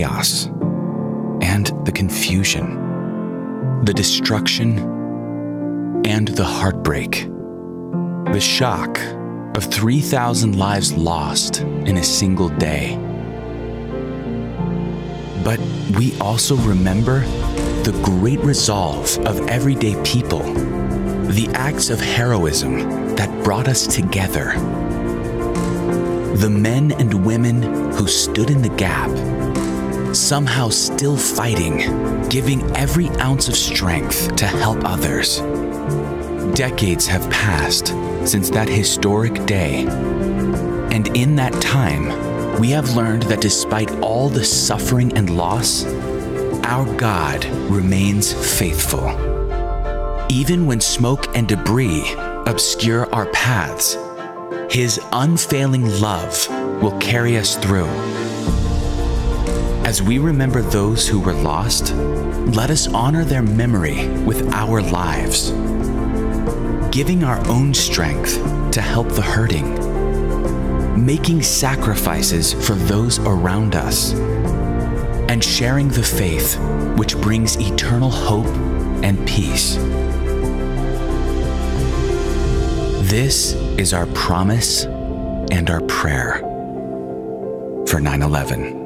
chaos and the confusion, the destruction and the heartbreak, the shock of 3,000 lives lost in a single day. But we also remember the great resolve of everyday people, the acts of heroism that brought us together, the men and women who stood in the gap, somehow still fighting, giving every ounce of strength to help others. Decades have passed since that historic day, and in that time, we have learned that despite all the suffering and loss, our God remains faithful. Even when smoke and debris obscure our paths, His unfailing love will carry us through. As we remember those who were lost, let us honor their memory with our lives, giving our own strength to help the hurting, making sacrifices for those around us and sharing the faith which brings eternal hope and peace. This is our promise and our prayer for 9 11.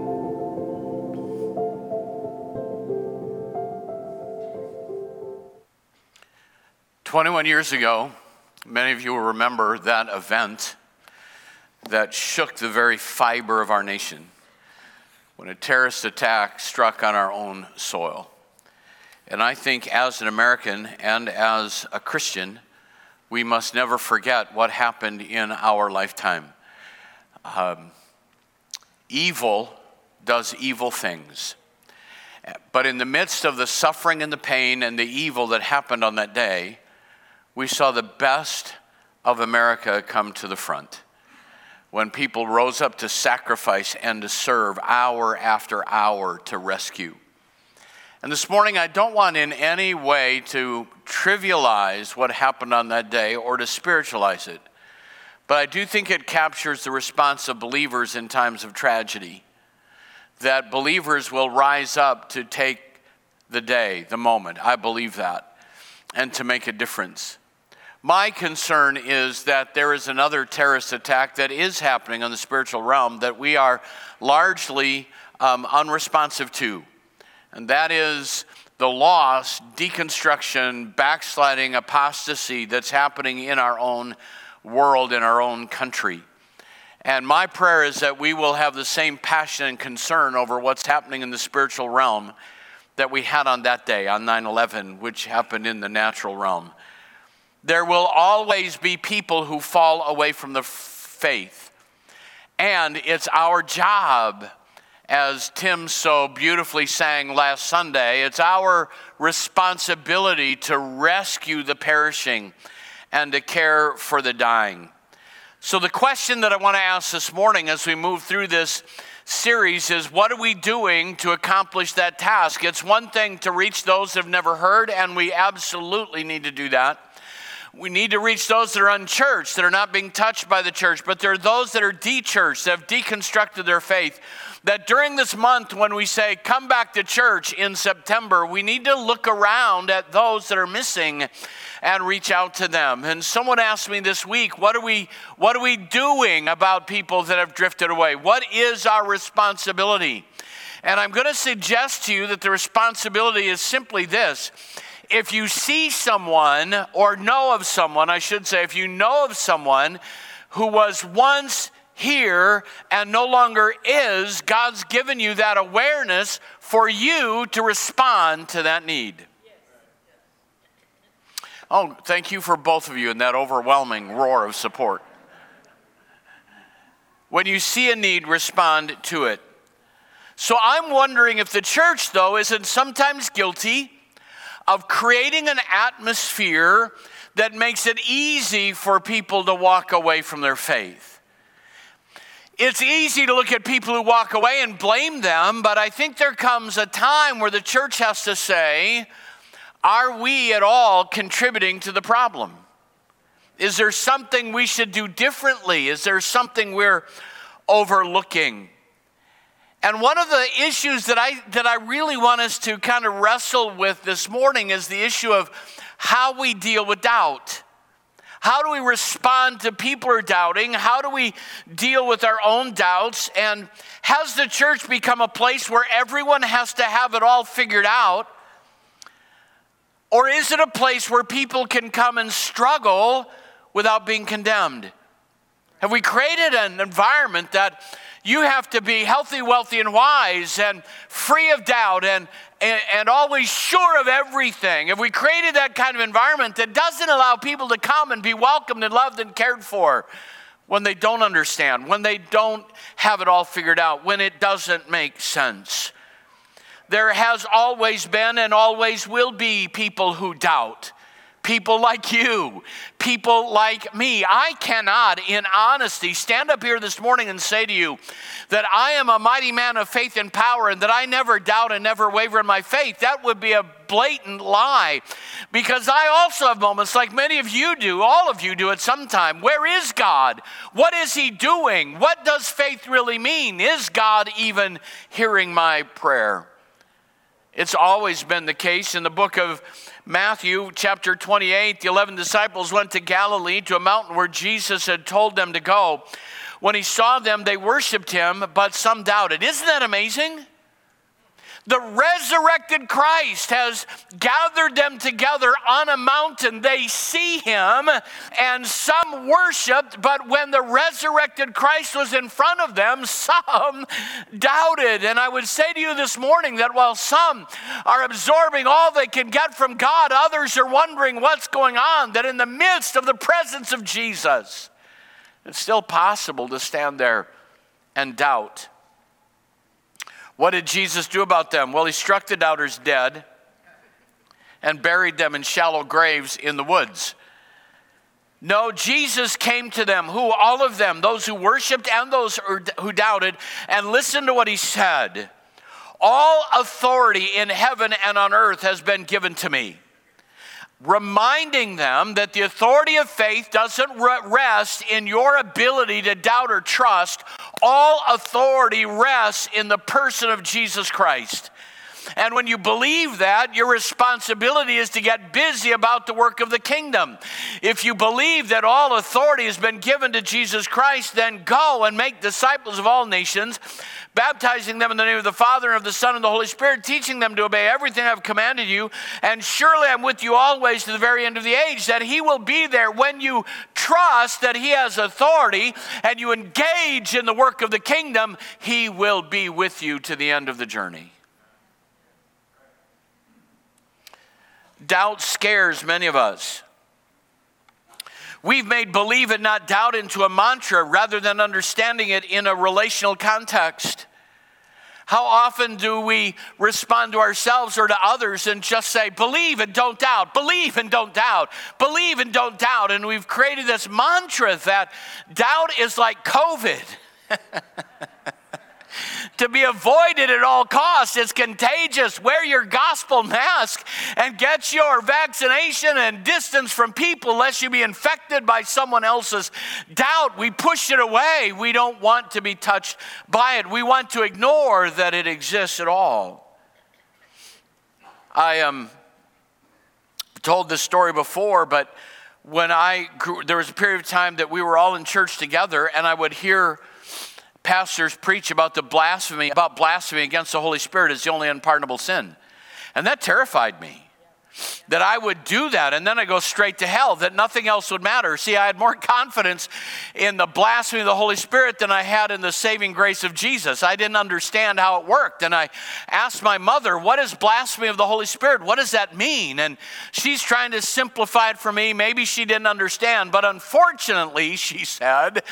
Twenty-one years ago, many of you will remember that event that shook the very fiber of our nation when a terrorist attack struck on our own soil. And I think as an American and as a Christian, we must never forget what happened in our lifetime. Um, evil does evil things. But in the midst of the suffering and the pain and the evil that happened on that day, we saw the best of America come to the front when people rose up to sacrifice and to serve hour after hour to rescue. And this morning, I don't want in any way to trivialize what happened on that day or to spiritualize it, but I do think it captures the response of believers in times of tragedy. That believers will rise up to take the day, the moment. I believe that, and to make a difference. My concern is that there is another terrorist attack that is happening on the spiritual realm that we are largely um, unresponsive to, and that is the loss, deconstruction, backsliding, apostasy that's happening in our own world, in our own country. And my prayer is that we will have the same passion and concern over what's happening in the spiritual realm that we had on that day, on 9 11, which happened in the natural realm. There will always be people who fall away from the faith. And it's our job, as Tim so beautifully sang last Sunday, it's our responsibility to rescue the perishing and to care for the dying. So, the question that I want to ask this morning as we move through this series is what are we doing to accomplish that task? It's one thing to reach those who have never heard, and we absolutely need to do that. We need to reach those that are unchurched, that are not being touched by the church, but there are those that are de-churched, that have deconstructed their faith. That during this month, when we say, come back to church in September, we need to look around at those that are missing and reach out to them. And someone asked me this week, what are we, what are we doing about people that have drifted away? What is our responsibility? And I'm going to suggest to you that the responsibility is simply this if you see someone or know of someone, I should say, if you know of someone who was once here and no longer is, God's given you that awareness for you to respond to that need. Oh, thank you for both of you in that overwhelming roar of support. When you see a need, respond to it. So I'm wondering if the church, though, isn't sometimes guilty of creating an atmosphere that makes it easy for people to walk away from their faith. It's easy to look at people who walk away and blame them, but I think there comes a time where the church has to say, Are we at all contributing to the problem? Is there something we should do differently? Is there something we're overlooking? And one of the issues that I, that I really want us to kind of wrestle with this morning is the issue of how we deal with doubt. How do we respond to people who are doubting? How do we deal with our own doubts? And has the church become a place where everyone has to have it all figured out? Or is it a place where people can come and struggle without being condemned? Have we created an environment that you have to be healthy, wealthy, and wise, and free of doubt, and, and, and, always sure of everything. If we created that kind of environment that doesn't allow people to come and be welcomed and loved and cared for when they don't understand, when they don't have it all figured out, when it doesn't make sense. There has always been and always will be people who doubt people like you, people like me. I cannot, in honesty, stand up here this morning and say to you that I am a mighty man of faith and power and that I never doubt and never waver in my faith. That would be a blatant lie because I also have moments like many of you do, all of you do at some time. Where is God? What is He doing? What does faith really mean? Is God even hearing my prayer? It's always been the case in the book of Matthew, chapter 28. The 11 disciples went to Galilee to a mountain where Jesus had told them to go. When he saw them, they worshiped him, but some doubted. Isn't that amazing? The resurrected Christ has gathered them together on a mountain. They see him, and some worshiped, but when the resurrected Christ was in front of them, some doubted. And I would say to you this morning that while some are absorbing all they can get from God, others are wondering what's going on, that in the midst of the presence of Jesus, it's still possible to stand there and doubt. What did Jesus do about them? Well, he struck the doubters dead and buried them in shallow graves in the woods. No, Jesus came to them, who all of them, those who worshiped and those who doubted, and listened to what he said. All authority in heaven and on earth has been given to me reminding them that the authority of faith doesn't rest in your ability to doubt or trust. All authority rests in the person of Jesus Christ. And when you believe that, your responsibility is to get busy about the work of the kingdom. If you believe that all authority has been given to Jesus Christ, then go and make disciples of all nations, baptizing them in the name of the Father and of the Son and the Holy Spirit, teaching them to obey everything I've commanded you. And surely I'm with you always to the very end of the age, that He will be there when you trust that He has authority and you engage in the work of the kingdom, He will be with you to the end of the journey. Doubt scares many of us. We've made believe and not doubt into a mantra rather than understanding it in a relational context. How often do we respond to ourselves or to others and just say, believe and don't doubt, believe and don't doubt, believe and don't doubt? And we've created this mantra that doubt is like COVID. to be avoided at all costs. It's contagious. Wear your gospel mask and get your vaccination and distance from people lest you be infected by someone else's doubt. We push it away. We don't want to be touched by it. We want to ignore that it exists at all. I um, told this story before, but when I grew, there was a period of time that we were all in church together, and I would hear pastors preach about the blasphemy, about blasphemy against the Holy Spirit is the only unpardonable sin. And that terrified me that I would do that and then I go straight to hell, that nothing else would matter. See, I had more confidence in the blasphemy of the Holy Spirit than I had in the saving grace of Jesus. I didn't understand how it worked. And I asked my mother, What is blasphemy of the Holy Spirit? What does that mean? And she's trying to simplify it for me. Maybe she didn't understand, but unfortunately, she said,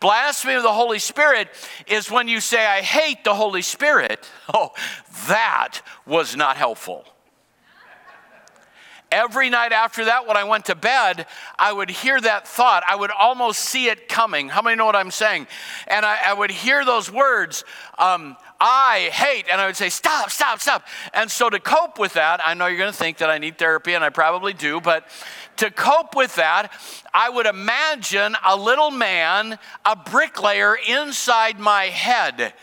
blasphemy of the Holy Spirit is when you say, I hate the Holy Spirit. Oh, that was not helpful every night after that, when I went to bed, I would hear that thought. I would almost see it coming. How many know what I'm saying? And I, I would hear those words, um, I hate, and I would say, stop, stop, stop. And so to cope with that, I know you're going to think that I need therapy, and I probably do, but to cope with that, I would imagine a little man, a bricklayer inside my head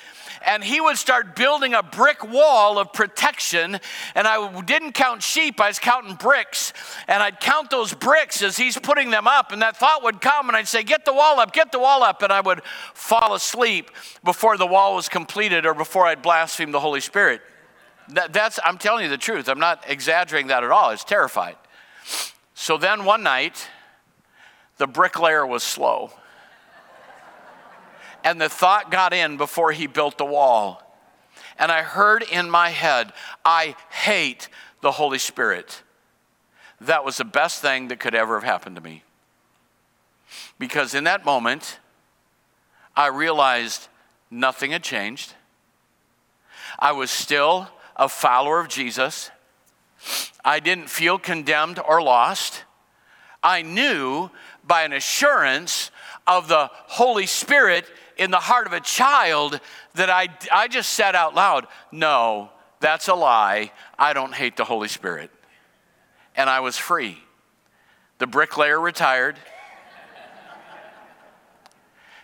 and he would start building a brick wall of protection. And I didn't count sheep, I was counting bricks. And I'd count those bricks as he's putting them up. And that thought would come, and I'd say, Get the wall up, get the wall up. And I would fall asleep before the wall was completed or before I'd blaspheme the Holy Spirit. That, that's, I'm telling you the truth. I'm not exaggerating that at all. I was terrified. So then one night, the bricklayer was slow. And the thought got in before he built the wall. And I heard in my head, I hate the Holy Spirit. That was the best thing that could ever have happened to me. Because in that moment, I realized nothing had changed. I was still a follower of Jesus. I didn't feel condemned or lost. I knew by an assurance of the Holy Spirit in the heart of a child that I, I just said out loud, No, that's a lie. I don't hate the Holy Spirit. And I was free. The bricklayer retired.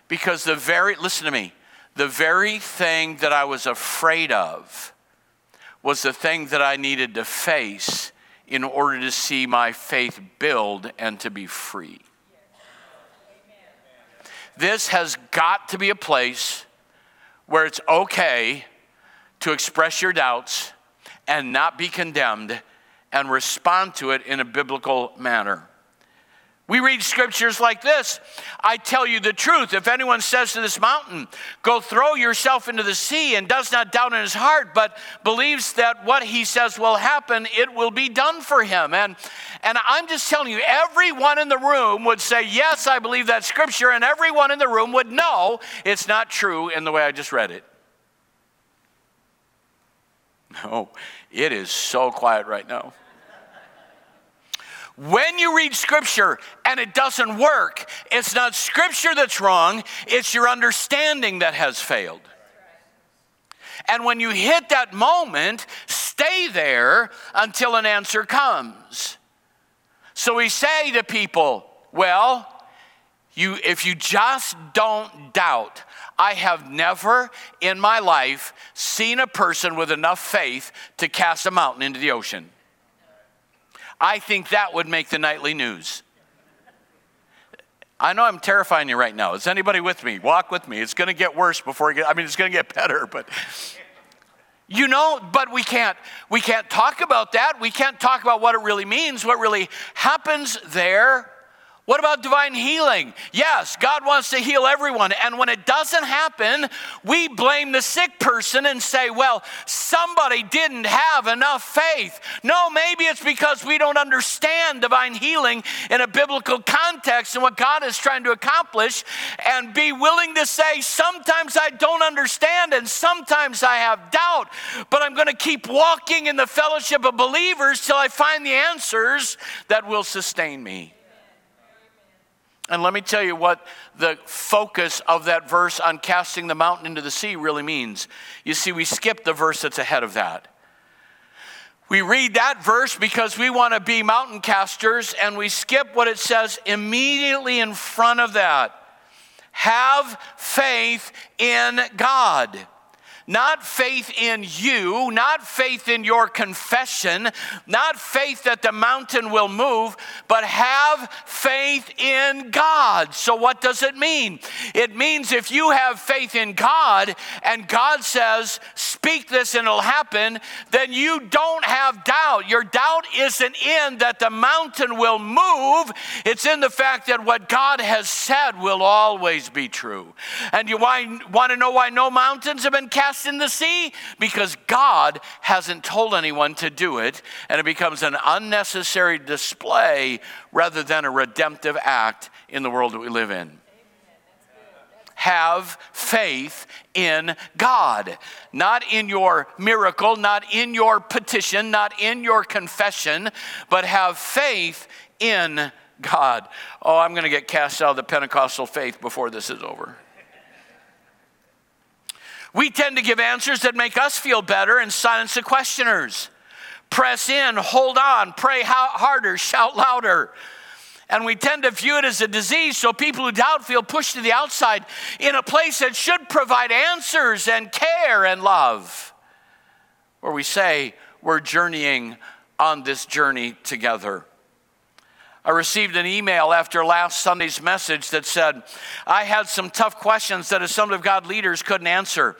because the very, listen to me, the very thing that I was afraid of was the thing that I needed to face in order to see my faith build and to be free. This has got to be a place where it's okay to express your doubts and not be condemned and respond to it in a biblical manner. We read scriptures like this I tell you the truth. If anyone says to this mountain, Go throw yourself into the sea, and does not doubt in his heart, but believes that what he says will happen, it will be done for him. And, and I'm just telling you, everyone in the room would say, Yes, I believe that scripture, and everyone in the room would know it's not true in the way I just read it. No, it is so quiet right now. When you read scripture and it doesn't work, it's not scripture that's wrong, it's your understanding that has failed. And when you hit that moment, stay there until an answer comes. So we say to people, well, you, if you just don't doubt, I have never in my life seen a person with enough faith to cast a mountain into the ocean. I think that would make the nightly news. I know I'm terrifying you right now. Is anybody with me? Walk with me. It's going to get worse before it get, I mean, it's going to get better, but you know, but we can't we can't talk about that. We can't talk about what it really means, what really happens there. What about divine healing? Yes, God wants to heal everyone. And when it doesn't happen, we blame the sick person and say, well, somebody didn't have enough faith. No, maybe it's because we don't understand divine healing in a biblical context and what God is trying to accomplish, and be willing to say, sometimes I don't understand and sometimes I have doubt, but I'm going to keep walking in the fellowship of believers till I find the answers that will sustain me. And let me tell you what the focus of that verse on casting the mountain into the sea really means. You see, we skip the verse that's ahead of that. We read that verse because we want to be mountain casters, and we skip what it says immediately in front of that. Have faith in God. Not faith in you, not faith in your confession, not faith that the mountain will move, but have faith in God. So, what does it mean? It means if you have faith in God and God says, speak this and it'll happen, then you don't have doubt. Your doubt isn't in that the mountain will move, it's in the fact that what God has said will always be true. And you want to know why no mountains have been cast? Cast in the sea? Because God hasn't told anyone to do it, and it becomes an unnecessary display rather than a redemptive act in the world that we live in. Have faith in God, not in your miracle, not in your petition, not in your confession, but have faith in God. Oh, I'm going to get cast out of the Pentecostal faith before this is over. We tend to give answers that make us feel better and silence the questioners. Press in, hold on, pray harder, shout louder. And we tend to view it as a disease, so people who doubt feel pushed to the outside in a place that should provide answers and care and love. Where we say we're journeying on this journey together. I received an email after last Sunday's message that said, I had some tough questions that Assembly of God leaders couldn't answer.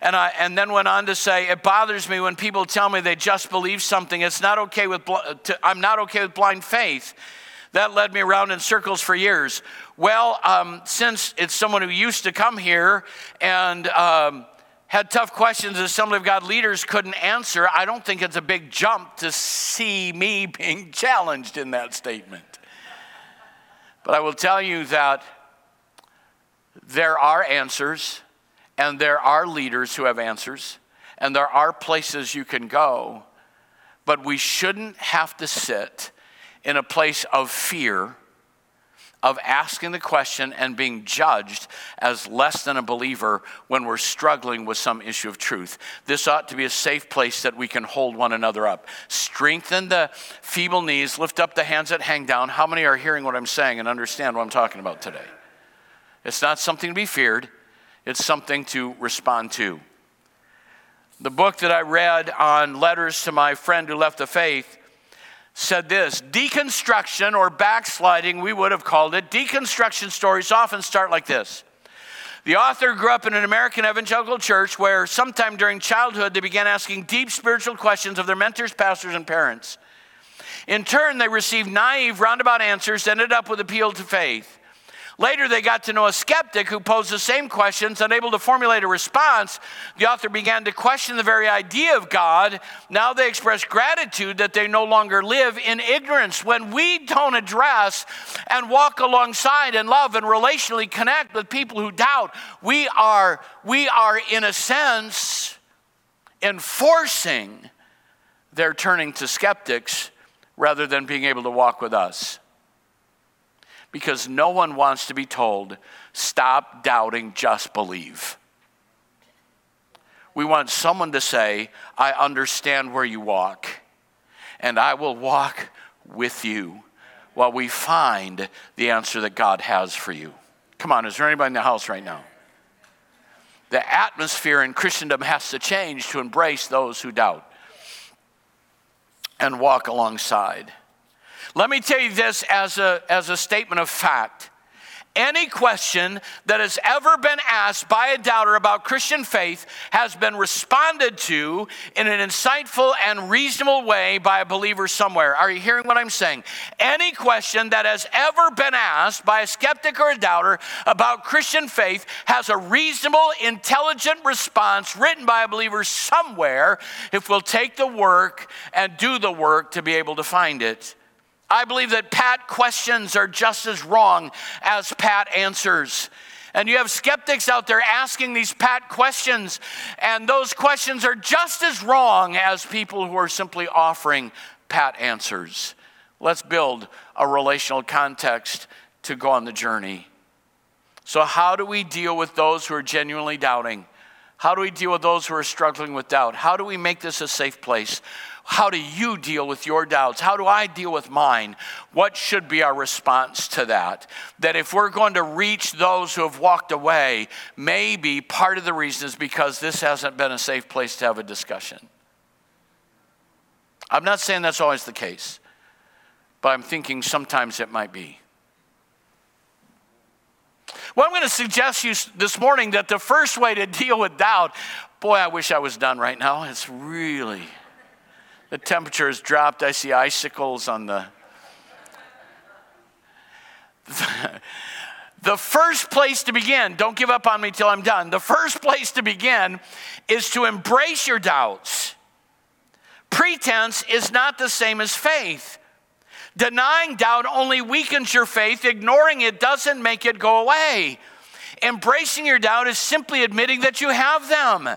And, I, and then went on to say, It bothers me when people tell me they just believe something. It's not okay with, to, I'm not okay with blind faith. That led me around in circles for years. Well, um, since it's someone who used to come here and um, had tough questions Assembly of God leaders couldn't answer, I don't think it's a big jump to see me being challenged in that statement. But I will tell you that there are answers, and there are leaders who have answers, and there are places you can go, but we shouldn't have to sit in a place of fear of asking the question and being judged as less than a believer when we're struggling with some issue of truth. This ought to be a safe place that we can hold one another up. Strengthen the feeble knees, lift up the hands that hang down. How many are hearing what I'm saying and understand what I'm talking about today? It's not something to be feared, it's something to respond to. The book that I read on letters to my friend who left the faith said this deconstruction or backsliding, we would have called it. Deconstruction stories often start like this. The author grew up in an American evangelical church where sometime during childhood they began asking deep spiritual questions of their mentors, pastors, and parents. In turn, they received naive, roundabout answers, ended up with appeal to faith. Later, they got to know a skeptic who posed the same questions, unable to formulate a response. The author began to question the very idea of God. Now they express gratitude that they no longer live in ignorance. When we don't address and walk alongside and love and relationally connect with people who doubt, we are, we are in a sense, enforcing their turning to skeptics rather than being able to walk with us because no one wants to be told, stop doubting, just believe. We want someone to say, I understand where you walk, and I will walk with you while we find the answer that God has for you. Come on, is there anybody in the house right now? The atmosphere in Christendom has to change to embrace those who doubt and walk alongside. Let me tell you this as a, as a statement of fact. Any question that has ever been asked by a doubter about Christian faith has been responded to in an insightful and reasonable way by a believer somewhere. Are you hearing what I'm saying? Any question that has ever been asked by a skeptic or a doubter about Christian faith has a reasonable, intelligent response written by a believer somewhere if we'll take the work and do the work to be able to find it. I believe that pat questions are just as wrong as pat answers. And you have skeptics out there asking these pat questions, and those questions are just as wrong as people who are simply offering pat answers. Let's build a relational context to go on the journey. So, how do we deal with those who are genuinely doubting? How do we deal with those who are struggling with doubt? How do we make this a safe place? How do you deal with your doubts? How do I deal with mine? What should be our response to that? That if we're going to reach those who have walked away, maybe part of the reason is because this hasn't been a safe place to have a discussion. I'm not saying that's always the case, but I'm thinking sometimes it might be. Well, I'm going to suggest you this morning that the first way to deal with doubt, boy, I wish I was done right now. It's really the temperature has dropped. I see icicles on the. The first place to begin, don't give up on me till I'm done. The first place to begin is to embrace your doubts. Pretense is not the same as faith. Denying doubt only weakens your faith, ignoring it doesn't make it go away. Embracing your doubt is simply admitting that you have them.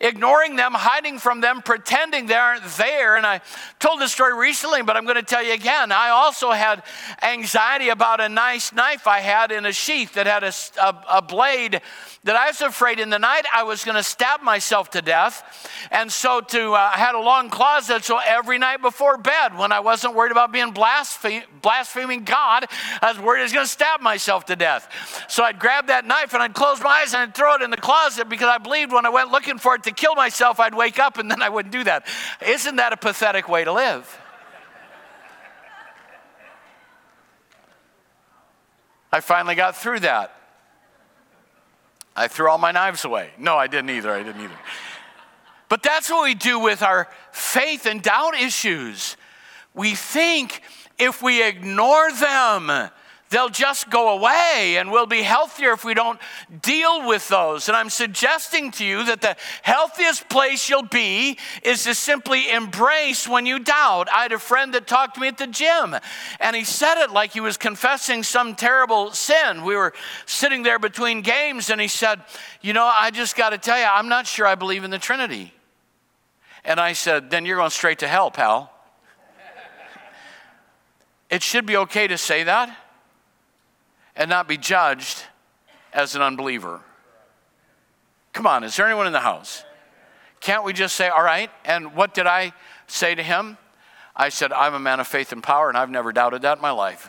Ignoring them, hiding from them, pretending they aren't there. And I told this story recently, but I'm going to tell you again. I also had anxiety about a nice knife I had in a sheath that had a, a, a blade that I was afraid in the night I was going to stab myself to death. And so to, uh, I had a long closet, so every night before bed, when I wasn't worried about being blaspheming God, I was worried I was going to stab myself to death. So I'd grab that knife and I'd close my eyes and I'd throw it in the closet because I believed when I went looking for it to kill myself, I'd wake up and then I wouldn't do that. Isn't that a pathetic way to live? I finally got through that. I threw all my knives away. No, I didn't either. I didn't either. But that's what we do with our faith and doubt issues. We think if we ignore them, they'll just go away and we'll be healthier if we don't deal with those. And I'm suggesting to you that the healthiest place you'll be is to simply embrace when you doubt. I had a friend that talked to me at the gym and he said it like he was confessing some terrible sin. We were sitting there between games and he said, You know, I just got to tell you, I'm not sure I believe in the Trinity. And I said, Then you're going straight to hell, pal. it should be okay to say that and not be judged as an unbeliever. Come on, is there anyone in the house? Can't we just say, all right? And what did I say to him? I said, I'm a man of faith and power, and I've never doubted that in my life.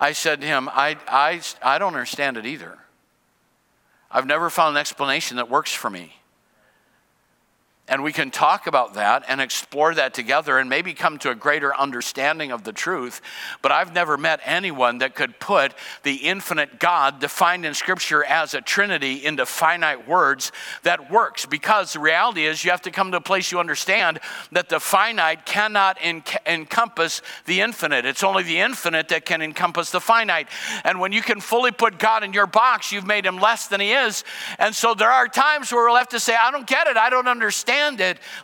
I said to him, I, I, I don't understand it either. I've never found an explanation that works for me. And we can talk about that and explore that together and maybe come to a greater understanding of the truth. But I've never met anyone that could put the infinite God defined in Scripture as a Trinity into finite words that works. Because the reality is, you have to come to a place you understand that the finite cannot en- encompass the infinite. It's only the infinite that can encompass the finite. And when you can fully put God in your box, you've made him less than he is. And so there are times where we'll have to say, I don't get it, I don't understand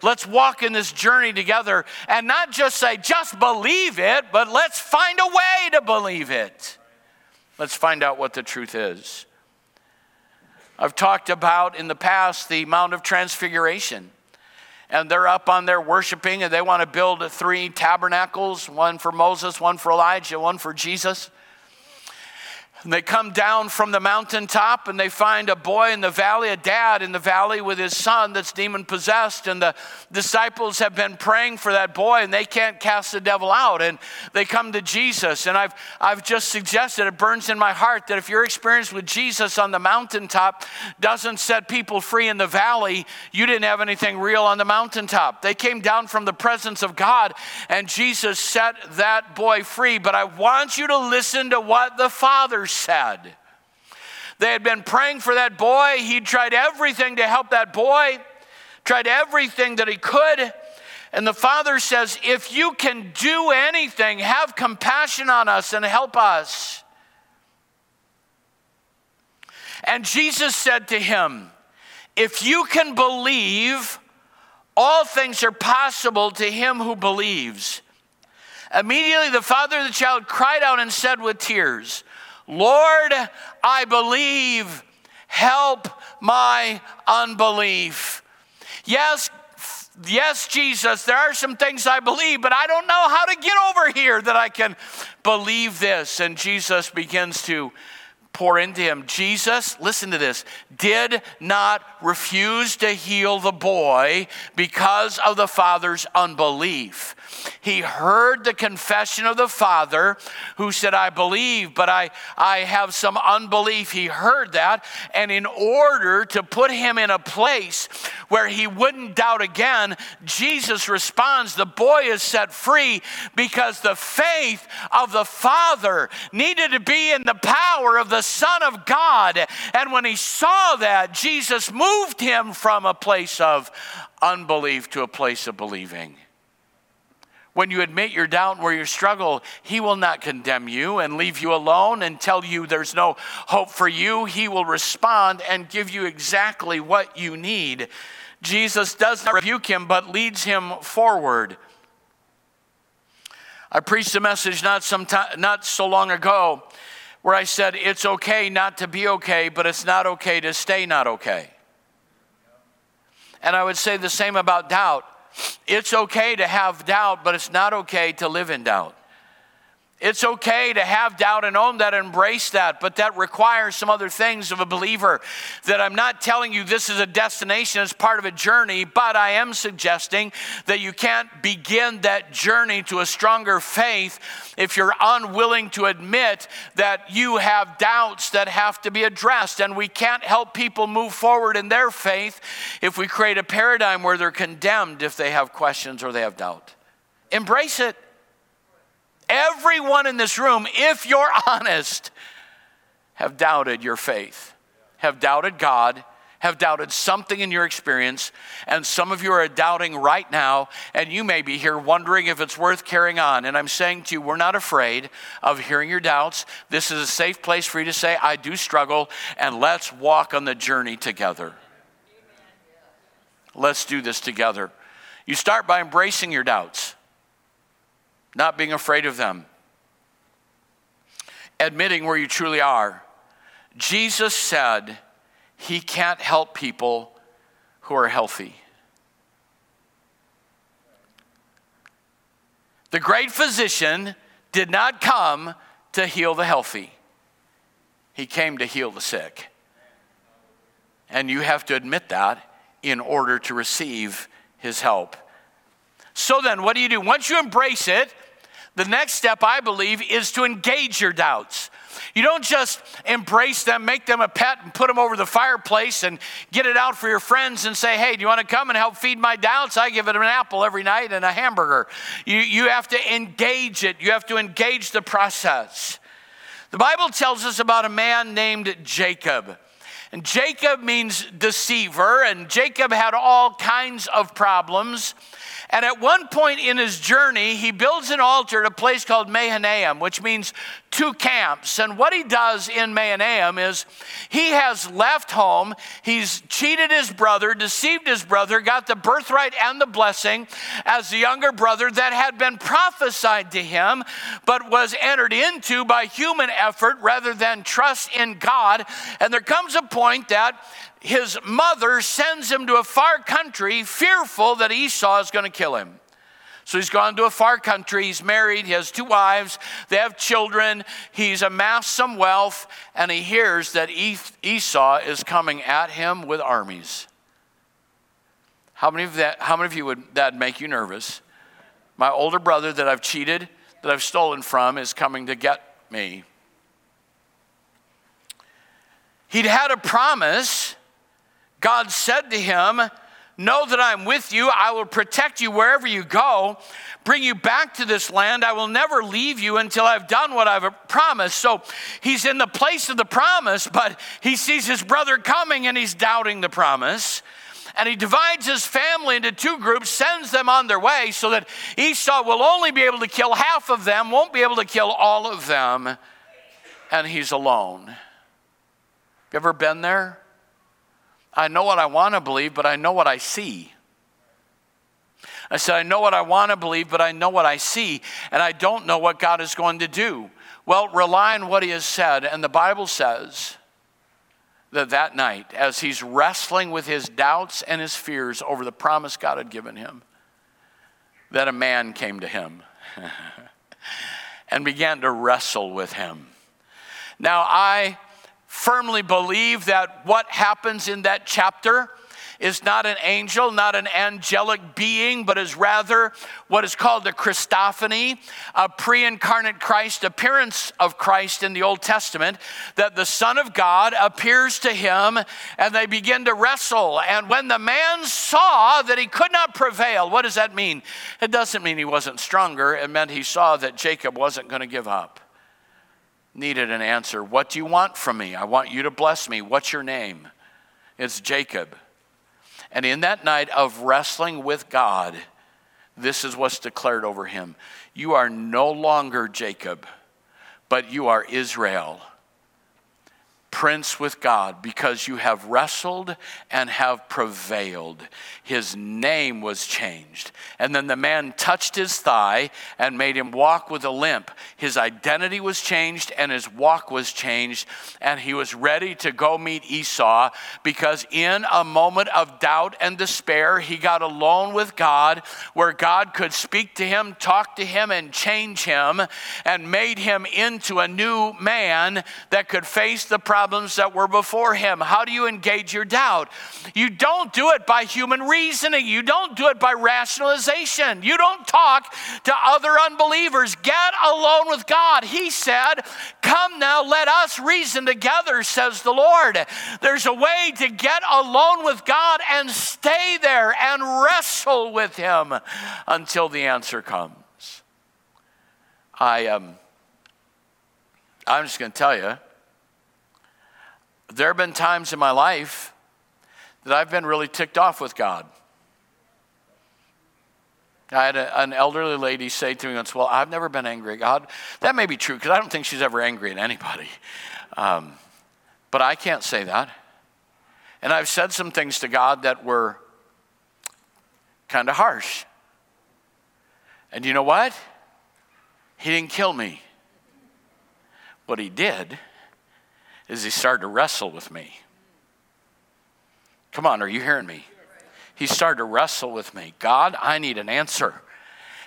let's walk in this journey together and not just say, just believe it, but let's find a way to believe it. Let's find out what the truth is. I've talked about in the past the Mount of Transfiguration. And they're up on there worshiping, and they want to build three tabernacles one for Moses, one for Elijah, one for Jesus. And they come down from the mountaintop and they find a boy in the valley, a dad in the valley with his son that's demon possessed. And the disciples have been praying for that boy and they can't cast the devil out. And they come to Jesus. And I've, I've just suggested, it burns in my heart that if your experience with Jesus on the mountaintop doesn't set people free in the valley, you didn't have anything real on the mountaintop. They came down from the presence of God and Jesus set that boy free. But I want you to listen to what the Father said. They had been praying for that boy. He tried everything to help that boy, tried everything that he could. And the father says, If you can do anything, have compassion on us and help us. And Jesus said to him, If you can believe, all things are possible to him who believes. Immediately, the father of the child cried out and said with tears, Lord, I believe, help my unbelief. Yes, yes, Jesus, there are some things I believe, but I don't know how to get over here that I can believe this. And Jesus begins to pour into him. Jesus, listen to this, did not refuse to heal the boy because of the father's unbelief. He heard the confession of the father who said, I believe, but I, I have some unbelief. He heard that. And in order to put him in a place where he wouldn't doubt again, Jesus responds, The boy is set free because the faith of the father needed to be in the power of the Son of God. And when he saw that, Jesus moved him from a place of unbelief to a place of believing. When you admit your doubt where you struggle, He will not condemn you and leave you alone and tell you there's no hope for you. He will respond and give you exactly what you need. Jesus does not rebuke him, but leads him forward. I preached a message not, some time, not so long ago where I said it's okay not to be okay, but it's not okay to stay not okay. And I would say the same about doubt. It's okay to have doubt, but it's not okay to live in doubt. It's okay to have doubt and own that, embrace that, but that requires some other things of a believer. That I'm not telling you this is a destination, it's part of a journey, but I am suggesting that you can't begin that journey to a stronger faith if you're unwilling to admit that you have doubts that have to be addressed. And we can't help people move forward in their faith if we create a paradigm where they're condemned if they have questions or they have doubt. Embrace it. Everyone in this room, if you're honest, have doubted your faith, have doubted God, have doubted something in your experience, and some of you are doubting right now, and you may be here wondering if it's worth carrying on. And I'm saying to you, we're not afraid of hearing your doubts. This is a safe place for you to say, I do struggle, and let's walk on the journey together. Let's do this together. You start by embracing your doubts not being afraid of them, admitting where you truly are. Jesus said he can't help people who are healthy. The great physician did not come to heal the healthy, he came to heal the sick. And you have to admit that in order to receive his help. So then, what do you do? Once you embrace it, the next step, I believe, is to engage your doubts. You don't just embrace them, make them a pet, and put them over the fireplace and get it out for your friends and say, hey, do you want to come and help feed my doubts? I give it an apple every night and a hamburger. You, you have to engage it, you have to engage the process. The Bible tells us about a man named Jacob. And Jacob means deceiver, and Jacob had all kinds of problems. And at one point in his journey, he builds an altar at a place called Mahanaim, which means two camps. And what he does in Mahanaim is he has left home, he's cheated his brother, deceived his brother, got the birthright and the blessing as the younger brother that had been prophesied to him, but was entered into by human effort rather than trust in God. And there comes a point that his mother sends him to a far country, fearful that Esau is going to kill him. So he's gone to a far country. He's married. He has two wives. They have children. He's amassed some wealth. And he hears that Esau is coming at him with armies. How many of, that, how many of you would that make you nervous? My older brother that I've cheated, that I've stolen from, is coming to get me. He'd had a promise God said to him, Know that I'm with you. I will protect you wherever you go, bring you back to this land. I will never leave you until I've done what I've promised. So he's in the place of the promise, but he sees his brother coming and he's doubting the promise. And he divides his family into two groups, sends them on their way so that Esau will only be able to kill half of them, won't be able to kill all of them, and he's alone. You ever been there? I know what I want to believe, but I know what I see. I said, I know what I want to believe, but I know what I see, and I don't know what God is going to do. Well, rely on what He has said, and the Bible says that that night, as he's wrestling with his doubts and his fears over the promise God had given him, that a man came to him and began to wrestle with him. Now, I firmly believe that what happens in that chapter is not an angel, not an angelic being, but is rather what is called a Christophany, a pre incarnate Christ, appearance of Christ in the Old Testament, that the Son of God appears to him and they begin to wrestle. And when the man saw that he could not prevail, what does that mean? It doesn't mean he wasn't stronger, it meant he saw that Jacob wasn't going to give up needed an answer. What do you want from me? I want you to bless me. What's your name? It's Jacob. And in that night of wrestling with God, this is what's declared over him You are no longer Jacob, but you are Israel. Prince with God, because you have wrestled and have prevailed. His name was changed. And then the man touched his thigh and made him walk with a limp. His identity was changed and his walk was changed. And he was ready to go meet Esau because in a moment of doubt and despair, he got alone with God where God could speak to him, talk to him, and change him and made him into a new man that could face the problem problems that were before him. How do you engage your doubt? You don't do it by human reasoning, you don't do it by rationalization, you don't talk to other unbelievers. Get alone with God. He said, Come now, let us reason together, says the Lord. There's a way to get alone with God and stay there and wrestle with Him until the answer comes. I um, I'm just going to tell you, there have been times in my life that I've been really ticked off with God. I had a, an elderly lady say to me once, Well, I've never been angry at God. That may be true because I don't think she's ever angry at anybody. Um, but I can't say that. And I've said some things to God that were kind of harsh. And you know what? He didn't kill me. What he did is he started to wrestle with me. Come on, are you hearing me? He started to wrestle with me. God, I need an answer.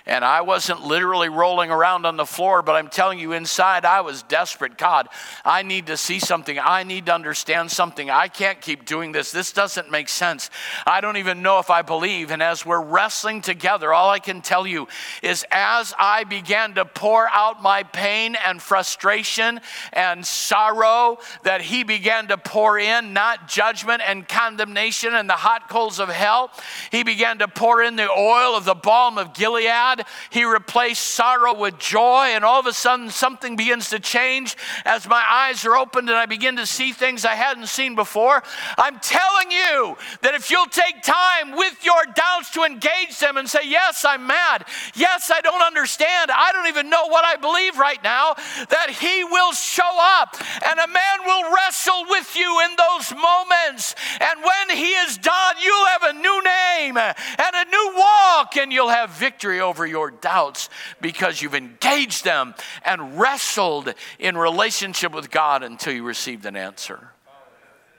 And I wasn't literally rolling around on the floor, but I'm telling you, inside I was desperate. God, I need to see something. I need to understand something. I can't keep doing this. This doesn't make sense. I don't even know if I believe. And as we're wrestling together, all I can tell you is as I began to pour out my pain and frustration and sorrow, that He began to pour in not judgment and condemnation and the hot coals of hell. He began to pour in the oil of the balm of Gilead God, He replaced sorrow with joy, and all of a sudden something begins to change as my eyes are opened and I begin to see things I hadn't seen before. I'm telling you that if you'll take time with your doubts to engage them and say, Yes, I'm mad. Yes, I don't understand. I don't even know what I believe right now, that He will show up and a man will wrestle with you in those moments. And when He is done, you'll have a new name and a new walk, and you'll have victory over your doubts because you've engaged them and wrestled in relationship with God until you received an answer.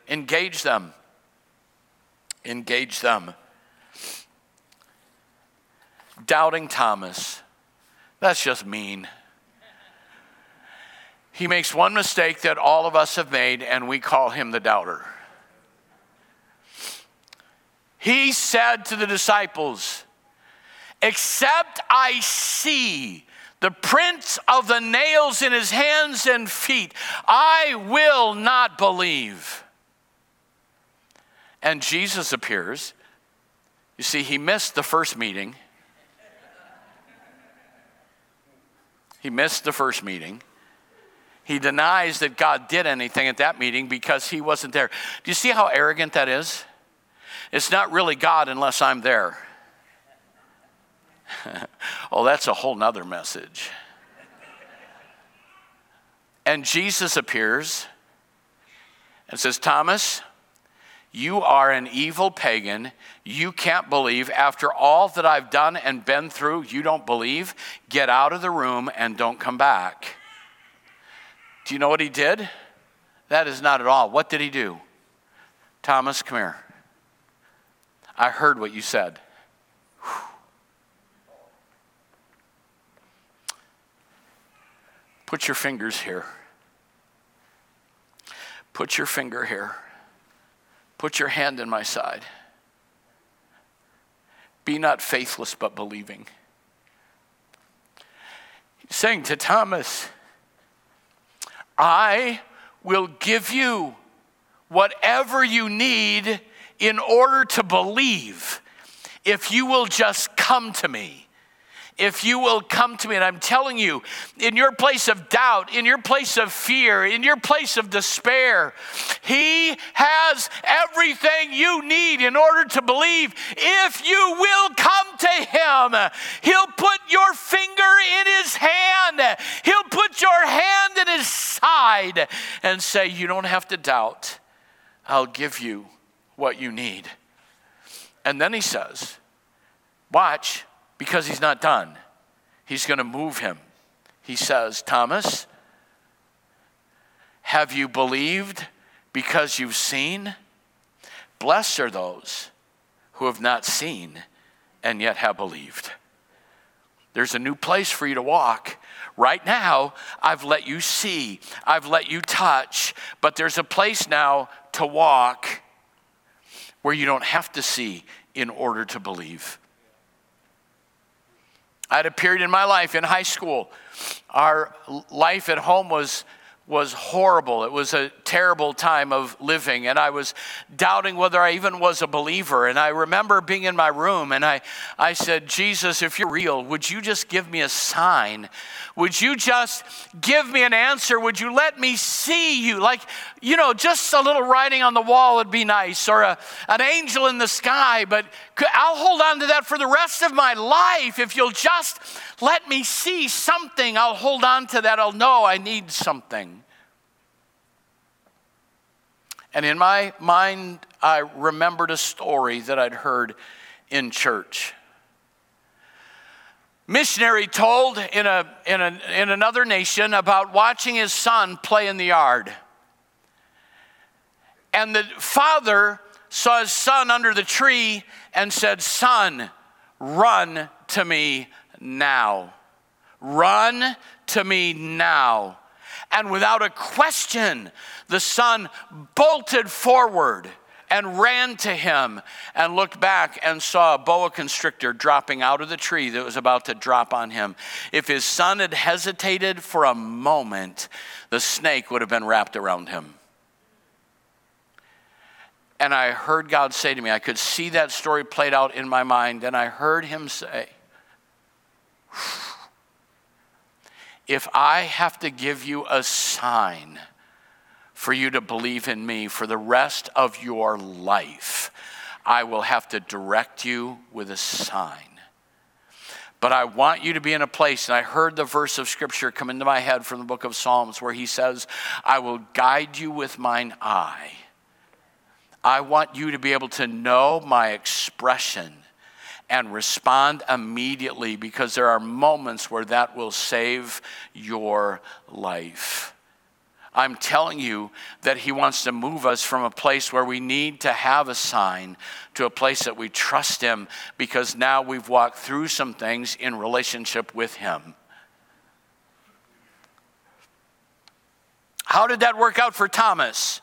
Engage them. Engage them. Doubting Thomas. That's just mean. He makes one mistake that all of us have made, and we call him the doubter. He said to the disciples, except I see the prints of the nails in his hands and feet, I will not believe. And Jesus appears. You see, he missed the first meeting. He missed the first meeting. He denies that God did anything at that meeting because he wasn't there. Do you see how arrogant that is? It's not really God unless I'm there. oh, that's a whole nother message. And Jesus appears and says, Thomas, you are an evil pagan. You can't believe. After all that I've done and been through, you don't believe. Get out of the room and don't come back. Do you know what he did? That is not at all. What did he do? Thomas, come here. I heard what you said. Put your fingers here. Put your finger here. Put your hand in my side. Be not faithless, but believing. He's saying to Thomas, I will give you whatever you need in order to believe if you will just come to me if you will come to me. And I'm telling you, in your place of doubt, in your place of fear, in your place of despair, He has everything you need in order to believe. If you will come to Him, He'll put your finger in His hand, He'll put your hand in His side and say, You don't have to doubt. I'll give you what you need. And then he says, Watch, because he's not done. He's going to move him. He says, Thomas, have you believed because you've seen? Blessed are those who have not seen and yet have believed. There's a new place for you to walk. Right now, I've let you see, I've let you touch, but there's a place now to walk where you don't have to see in order to believe. I had a period in my life in high school. Our life at home was was horrible. It was a terrible time of living, and I was doubting whether I even was a believer. And I remember being in my room, and I, I said, Jesus, if you're real, would you just give me a sign? Would you just give me an answer? Would you let me see you? Like, you know, just a little writing on the wall would be nice, or a, an angel in the sky, but I'll hold on to that for the rest of my life. If you'll just let me see something, I'll hold on to that. I'll know I need something. And in my mind, I remembered a story that I'd heard in church. Missionary told in, a, in, a, in another nation about watching his son play in the yard. And the father saw his son under the tree and said, Son, run to me now. Run to me now. And without a question, the son bolted forward and ran to him and looked back and saw a boa constrictor dropping out of the tree that was about to drop on him. If his son had hesitated for a moment, the snake would have been wrapped around him. And I heard God say to me, I could see that story played out in my mind, and I heard him say, If I have to give you a sign for you to believe in me for the rest of your life, I will have to direct you with a sign. But I want you to be in a place, and I heard the verse of scripture come into my head from the book of Psalms where he says, I will guide you with mine eye I want you to be able to know my expression and respond immediately because there are moments where that will save your life. I'm telling you that He wants to move us from a place where we need to have a sign to a place that we trust Him because now we've walked through some things in relationship with Him. How did that work out for Thomas?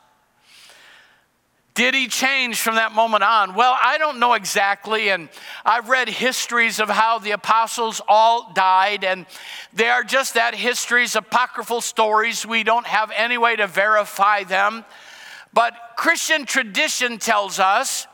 Did he change from that moment on? Well, I don't know exactly, and I've read histories of how the apostles all died, and they are just that histories, apocryphal stories. We don't have any way to verify them. But Christian tradition tells us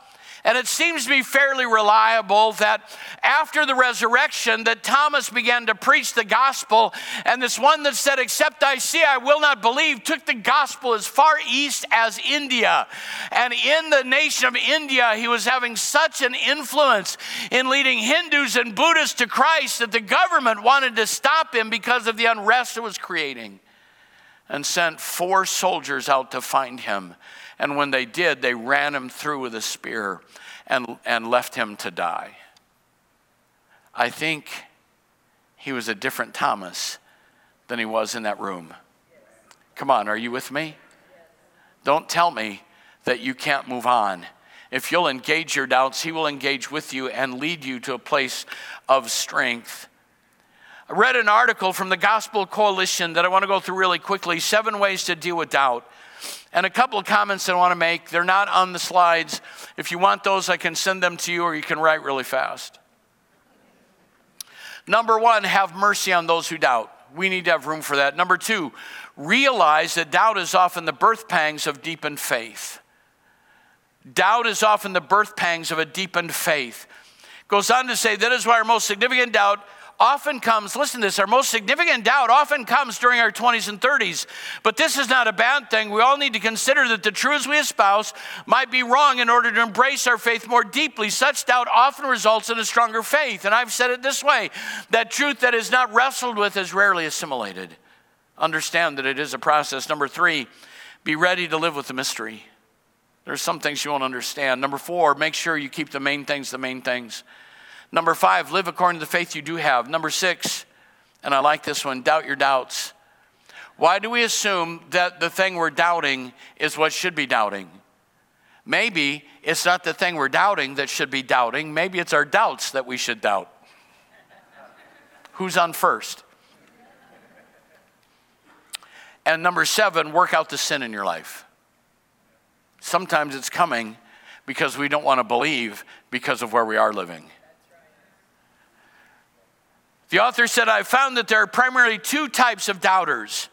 and it seems to be fairly reliable that after the resurrection that Thomas began to preach the gospel and this one that said except I see I will not believe took the gospel as far east as India. And in the nation of India he was having such an influence in leading Hindus and Buddhists to Christ that the government wanted to stop him because of the unrest it was creating and sent four soldiers out to find him. And when they did, they ran him through with a spear and, and left him to die. I think he was a different Thomas than he was in that room. Come on, are you with me? Don't tell me that you can't move on. If you'll engage your doubts, he will engage with you and lead you to a place of strength. I read an article from the Gospel Coalition that I want to go through really quickly seven ways to deal with doubt. And a couple of comments I want to make. They're not on the slides. If you want those, I can send them to you or you can write really fast. Number one, have mercy on those who doubt. We need to have room for that. Number two, realize that doubt is often the birth pangs of deepened faith. Doubt is often the birth pangs of a deepened faith. Goes on to say that is why our most significant doubt often comes, listen to this, our most significant doubt often comes during our 20s and 30s. But this is not a bad thing. We all need to consider that the truths we espouse might be wrong in order to embrace our faith more deeply. Such doubt often results in a stronger faith. And I've said it this way that truth that is not wrestled with is rarely assimilated. Understand that it is a process. Number three, be ready to live with the mystery. There's some things you won't understand. Number four, make sure you keep the main things the main things. Number five, live according to the faith you do have. Number six, and I like this one, doubt your doubts. Why do we assume that the thing we're doubting is what should be doubting? Maybe it's not the thing we're doubting that should be doubting. Maybe it's our doubts that we should doubt. Who's on first? And number seven, work out the sin in your life. Sometimes it's coming because we don't want to believe because of where we are living. The author said, I found that there are primarily two types of doubters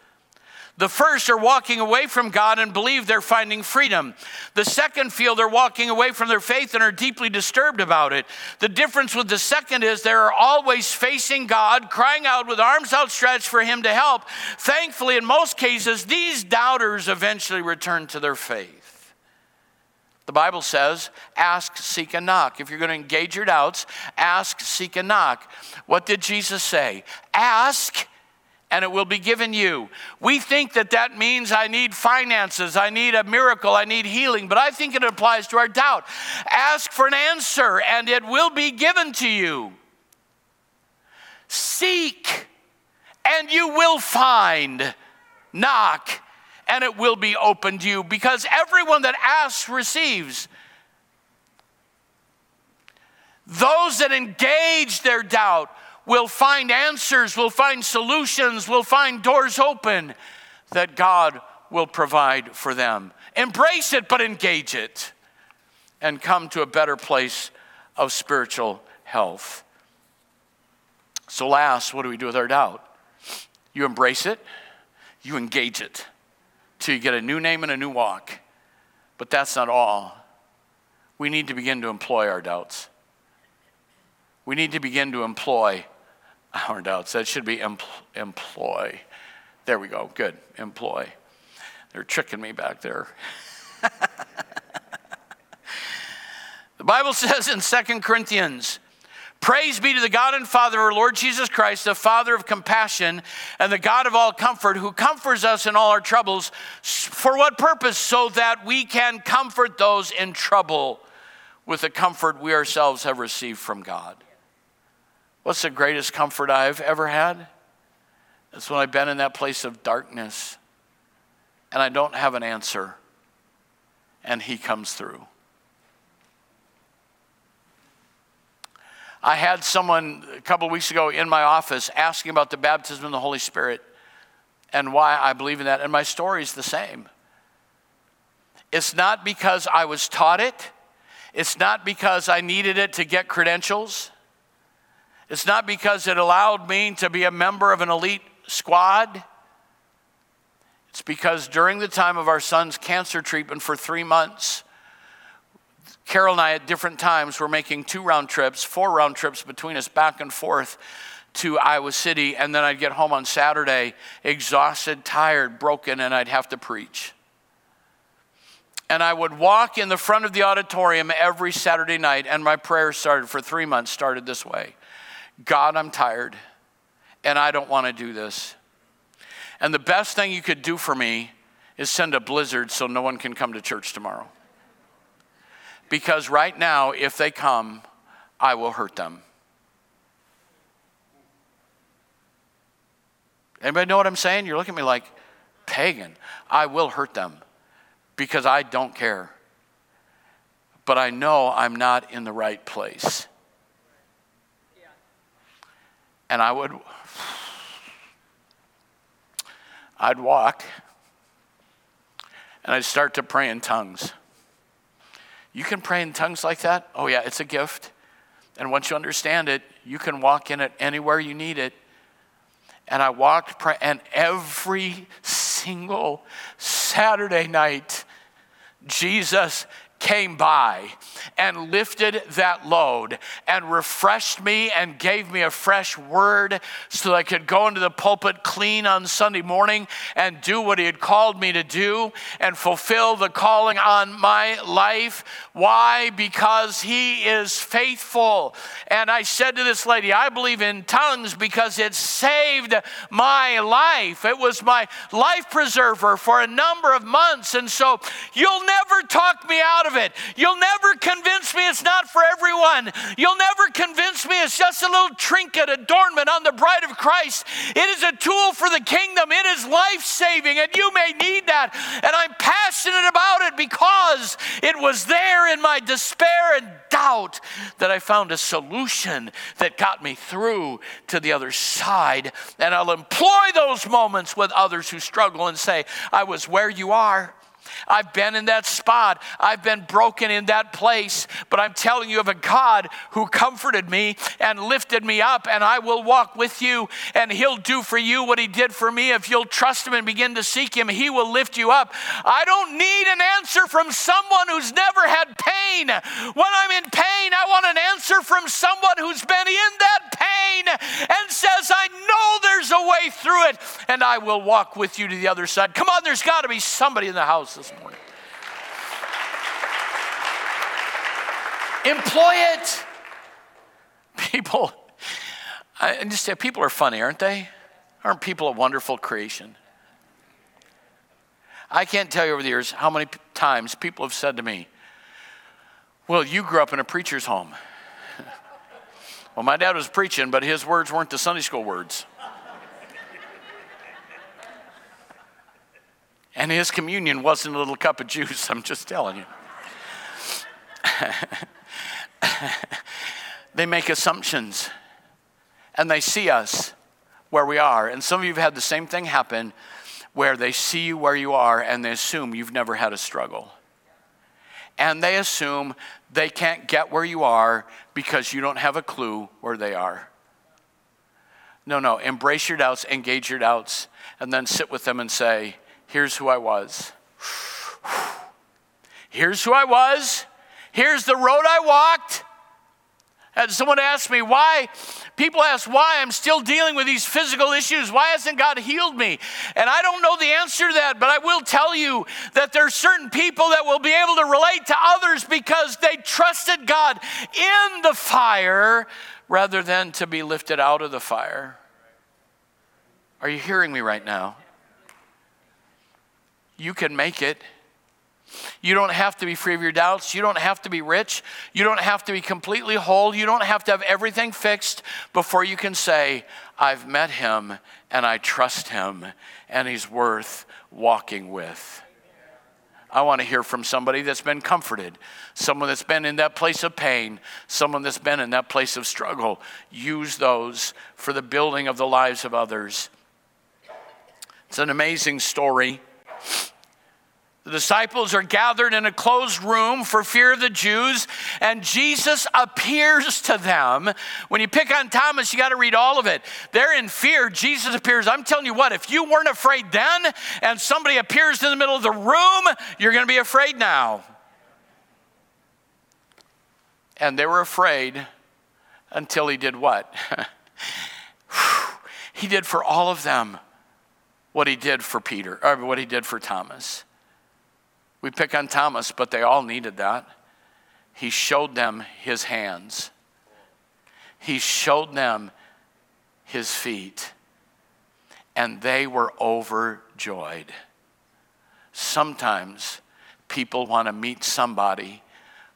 the first are walking away from God and believe they're finding freedom. The second feel they're walking away from their faith and are deeply disturbed about it. The difference with the second is they're always facing God, crying out with arms outstretched for Him to help. Thankfully, in most cases, these doubters eventually return to their faith. The Bible says, ask, seek, and knock. If you're going to engage your doubts, ask, seek, and knock. What did Jesus say? Ask and it will be given you. We think that that means I need finances, I need a miracle, I need healing, but I think it applies to our doubt. Ask for an answer, and it will be given to you. Seek, and you will find. Knock, and it will be opened to you, because everyone that asks receives. Those that engage their doubt will find answers, will find solutions, will find doors open that God will provide for them. Embrace it, but engage it and come to a better place of spiritual health. So, last, what do we do with our doubt? You embrace it, you engage it till you get a new name and a new walk. But that's not all. We need to begin to employ our doubts. We need to begin to employ our doubts. That should be empl- employ. There we go. Good. Employ. They're tricking me back there. the Bible says in Second Corinthians, Praise be to the God and Father of our Lord Jesus Christ, the Father of compassion and the God of all comfort, who comforts us in all our troubles. For what purpose? So that we can comfort those in trouble with the comfort we ourselves have received from God. What's the greatest comfort I've ever had? It's when I've been in that place of darkness and I don't have an answer, and He comes through. I had someone a couple of weeks ago in my office asking about the baptism in the Holy Spirit and why I believe in that, and my story is the same. It's not because I was taught it, it's not because I needed it to get credentials. It's not because it allowed me to be a member of an elite squad. It's because during the time of our son's cancer treatment for three months, Carol and I at different times were making two round trips, four round trips between us back and forth to Iowa City. And then I'd get home on Saturday exhausted, tired, broken, and I'd have to preach. And I would walk in the front of the auditorium every Saturday night, and my prayer started for three months, started this way God, I'm tired and I don't want to do this. And the best thing you could do for me is send a blizzard so no one can come to church tomorrow. Because right now, if they come, I will hurt them. Anybody know what I'm saying? You're looking at me like, pagan. I will hurt them because I don't care. But I know I'm not in the right place and I would I'd walk and I'd start to pray in tongues. You can pray in tongues like that? Oh yeah, it's a gift. And once you understand it, you can walk in it anywhere you need it. And I walked pray, and every single Saturday night Jesus came by and lifted that load and refreshed me and gave me a fresh word so that I could go into the pulpit clean on Sunday morning and do what He had called me to do and fulfill the calling on my life. Why? Because He is faithful. And I said to this lady, I believe in tongues because it saved my life. It was my life preserver for a number of months. And so you'll never talk me out of it. You'll never convince me it's not for everyone. You'll never convince me it's just a little trinket, adornment on the bride of Christ. It is a tool for the kingdom, it is life saving, and you may need that. And I'm passionate about it because it was there in my despair and doubt that I found a solution that got me through to the other side. And I'll employ those moments with others who struggle and say, I was where you are. I've been in that spot. I've been broken in that place. But I'm telling you of a God who comforted me and lifted me up, and I will walk with you, and He'll do for you what He did for me. If you'll trust Him and begin to seek Him, He will lift you up. I don't need an answer from someone who's never had pain. When I'm in pain, I want an answer from someone who's been in that pain and says, I know there's a way through it, and I will walk with you to the other side. Come on, there's got to be somebody in the house this morning. Employ it. People, I just say, people are funny, aren't they? Aren't people a wonderful creation? I can't tell you over the years how many times people have said to me, Well, you grew up in a preacher's home. well, my dad was preaching, but his words weren't the Sunday school words. And his communion wasn't a little cup of juice, I'm just telling you. they make assumptions and they see us where we are. And some of you have had the same thing happen where they see you where you are and they assume you've never had a struggle. And they assume they can't get where you are because you don't have a clue where they are. No, no, embrace your doubts, engage your doubts, and then sit with them and say, Here's who I was. Here's who I was. Here's the road I walked. And someone asked me why, people ask why I'm still dealing with these physical issues. Why hasn't God healed me? And I don't know the answer to that, but I will tell you that there are certain people that will be able to relate to others because they trusted God in the fire rather than to be lifted out of the fire. Are you hearing me right now? You can make it. You don't have to be free of your doubts. You don't have to be rich. You don't have to be completely whole. You don't have to have everything fixed before you can say, I've met him and I trust him and he's worth walking with. I want to hear from somebody that's been comforted, someone that's been in that place of pain, someone that's been in that place of struggle. Use those for the building of the lives of others. It's an amazing story. The disciples are gathered in a closed room for fear of the Jews, and Jesus appears to them. When you pick on Thomas, you got to read all of it. They're in fear. Jesus appears. I'm telling you what, if you weren't afraid then and somebody appears in the middle of the room, you're going to be afraid now. And they were afraid until he did what? he did for all of them what he did for Peter, or what he did for Thomas. We pick on Thomas, but they all needed that. He showed them his hands, he showed them his feet, and they were overjoyed. Sometimes people want to meet somebody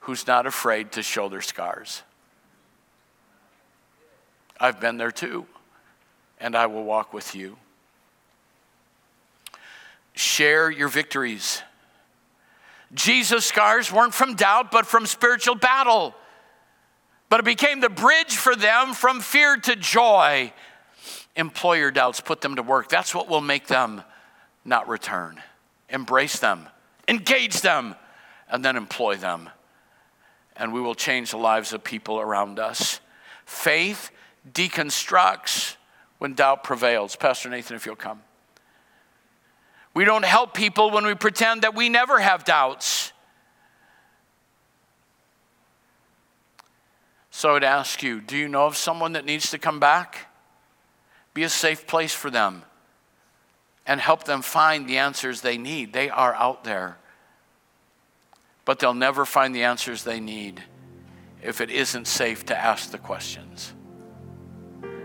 who's not afraid to show their scars. I've been there too, and I will walk with you. Share your victories. Jesus' scars weren't from doubt, but from spiritual battle. But it became the bridge for them from fear to joy. Employ your doubts, put them to work. That's what will make them not return. Embrace them, engage them, and then employ them. And we will change the lives of people around us. Faith deconstructs when doubt prevails. Pastor Nathan, if you'll come. We don't help people when we pretend that we never have doubts. So I would ask you do you know of someone that needs to come back? Be a safe place for them and help them find the answers they need. They are out there. But they'll never find the answers they need if it isn't safe to ask the questions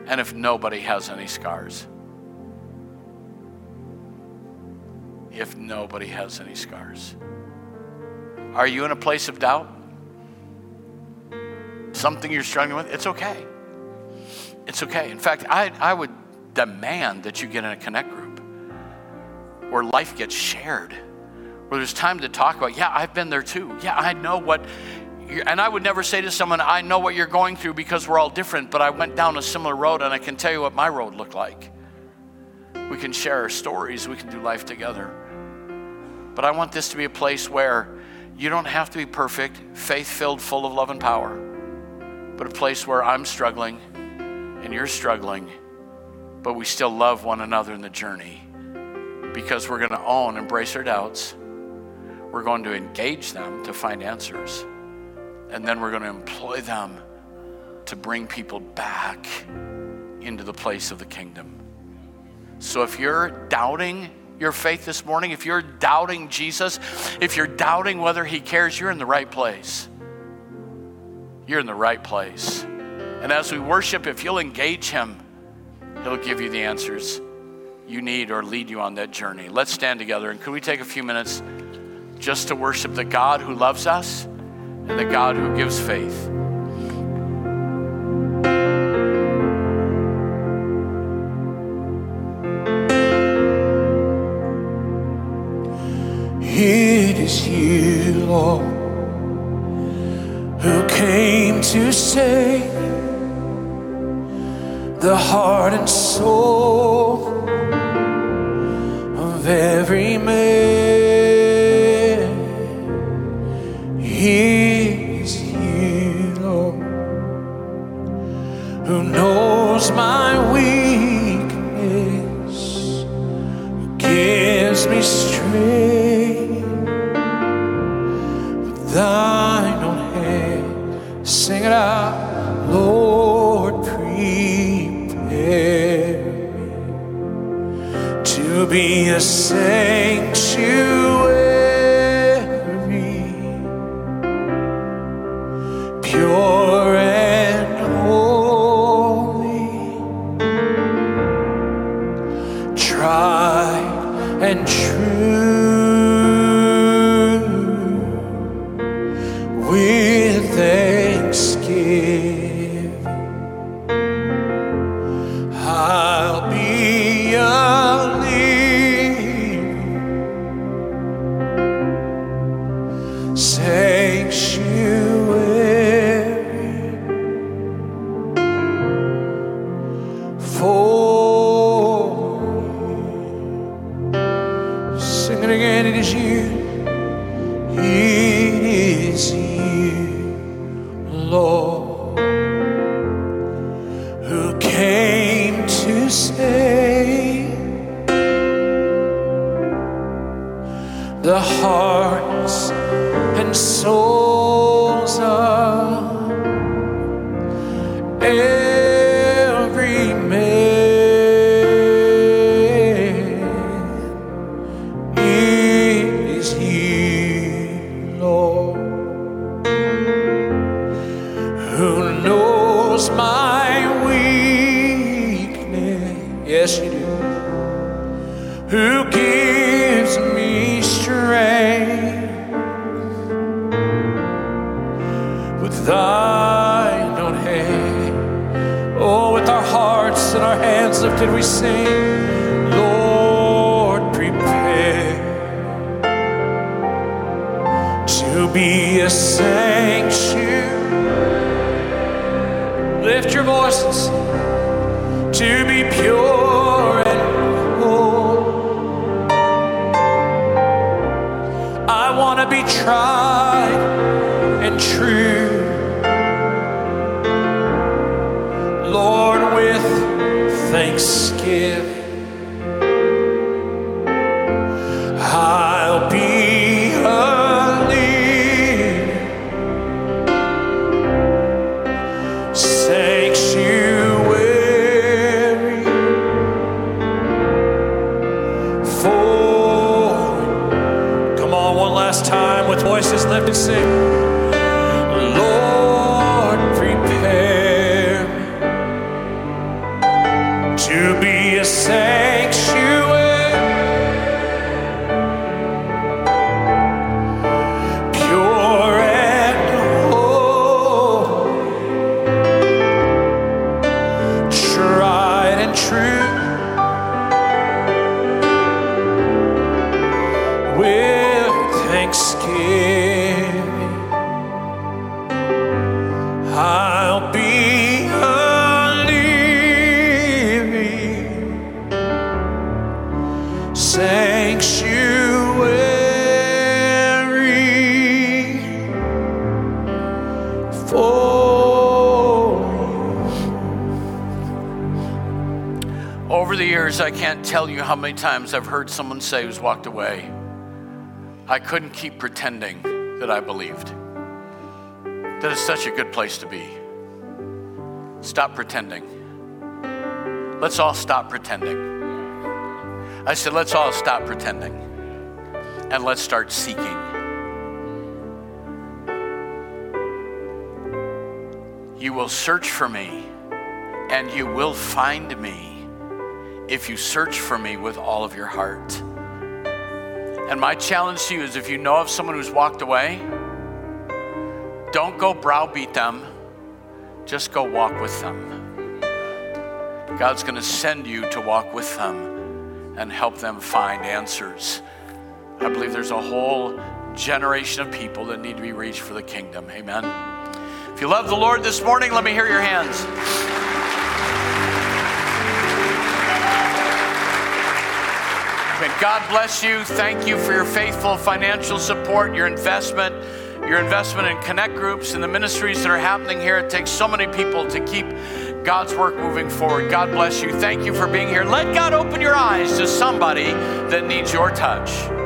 and if nobody has any scars. If nobody has any scars. Are you in a place of doubt? Something you're struggling with? It's okay. It's okay. In fact, I, I would demand that you get in a connect group where life gets shared, where there's time to talk about, yeah, I've been there too. Yeah, I know what, and I would never say to someone, I know what you're going through because we're all different, but I went down a similar road and I can tell you what my road looked like. We can share our stories, we can do life together. But I want this to be a place where you don't have to be perfect, faith filled, full of love and power, but a place where I'm struggling and you're struggling, but we still love one another in the journey because we're going to own, embrace our doubts. We're going to engage them to find answers. And then we're going to employ them to bring people back into the place of the kingdom. So if you're doubting your faith this morning, if you're doubting Jesus, if you're doubting whether he cares, you're in the right place. You're in the right place. And as we worship, if you'll engage him, he'll give you the answers you need or lead you on that journey. Let's stand together and could we take a few minutes just to worship the God who loves us and the God who gives faith? Save the heart and soul for to sing. Times I've heard someone say who's walked away, I couldn't keep pretending that I believed. That is such a good place to be. Stop pretending. Let's all stop pretending. I said, let's all stop pretending and let's start seeking. You will search for me and you will find me if you search for me with all of your heart. And my challenge to you is if you know of someone who's walked away, don't go browbeat them, just go walk with them. God's going to send you to walk with them and help them find answers. I believe there's a whole generation of people that need to be reached for the kingdom. Amen. If you love the Lord this morning, let me hear your hands. May God bless you. Thank you for your faithful financial support, your investment, your investment in connect groups and the ministries that are happening here. It takes so many people to keep God's work moving forward. God bless you. Thank you for being here. Let God open your eyes to somebody that needs your touch.